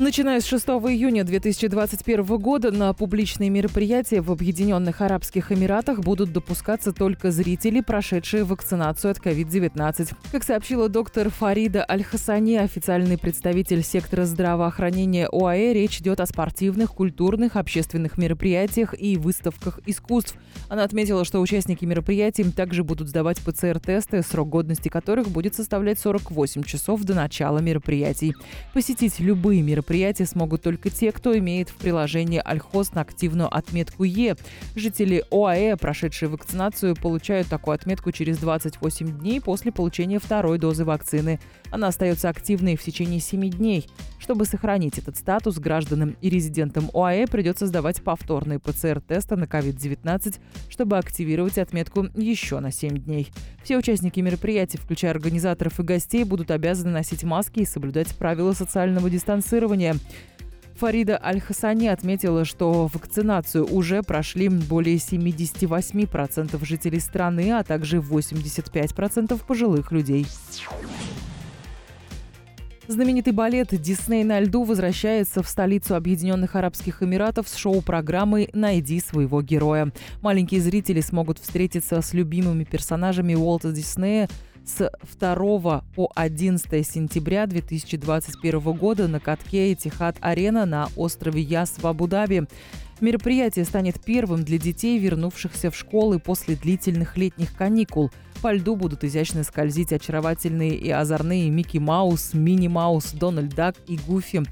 Начиная с 6 июня 2021 года на публичные мероприятия в Объединенных Арабских Эмиратах будут допускаться только зрители, прошедшие вакцинацию от COVID-19. Как сообщила доктор Фарида Аль-Хасани, официальный представитель сектора здравоохранения ОАЭ, речь идет о спортивных, культурных, общественных мероприятиях и выставках искусств. Она отметила, что участники мероприятий также будут сдавать ПЦР-тесты, срок годности которых будет составлять 48 часов до начала мероприятий. Посетить любые мероприятия мероприятия смогут только те, кто имеет в приложении Альхоз на активную отметку Е. Жители ОАЭ, прошедшие вакцинацию, получают такую отметку через 28 дней после получения второй дозы вакцины. Она остается активной в течение 7 дней. Чтобы сохранить этот статус, гражданам и резидентам ОАЭ придется сдавать повторные ПЦР-тесты на COVID-19, чтобы активировать отметку еще на 7 дней. Все участники мероприятий, включая организаторов и гостей, будут обязаны носить маски и соблюдать правила социального дистанцирования. Фарида Аль-Хасани отметила, что вакцинацию уже прошли более 78% жителей страны, а также 85% пожилых людей. Знаменитый балет «Дисней на льду» возвращается в столицу Объединенных Арабских Эмиратов с шоу-программой «Найди своего героя». Маленькие зрители смогут встретиться с любимыми персонажами Уолта Диснея с 2 по 11 сентября 2021 года на катке Этихад Арена на острове Яс в Абу-Даби. Мероприятие станет первым для детей, вернувшихся в школы после длительных летних каникул. По льду будут изящно скользить очаровательные и озорные Микки Маус, Мини Маус, Дональд Дак и Гуфи.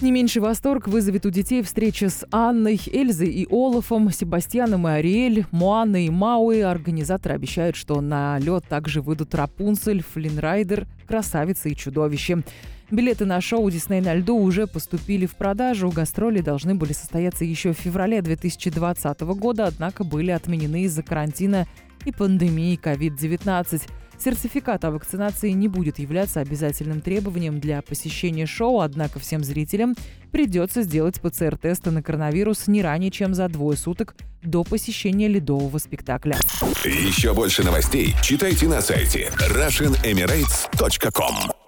Не меньший восторг вызовет у детей встреча с Анной, Эльзой и Олафом, Себастьяном и Ариэль, Моанной и Мауи. Организаторы обещают, что на лед также выйдут Рапунцель, Флин Райдер, Красавица и Чудовище. Билеты на шоу «Дисней на льду» уже поступили в продажу. Гастроли должны были состояться еще в феврале 2020 года, однако были отменены из-за карантина и пандемии COVID-19. Сертификат о вакцинации не будет являться обязательным требованием для посещения шоу, однако всем зрителям придется сделать ПЦР-тесты на коронавирус не ранее, чем за двое суток до посещения ледового спектакля. Еще больше новостей читайте на сайте RussianEmirates.com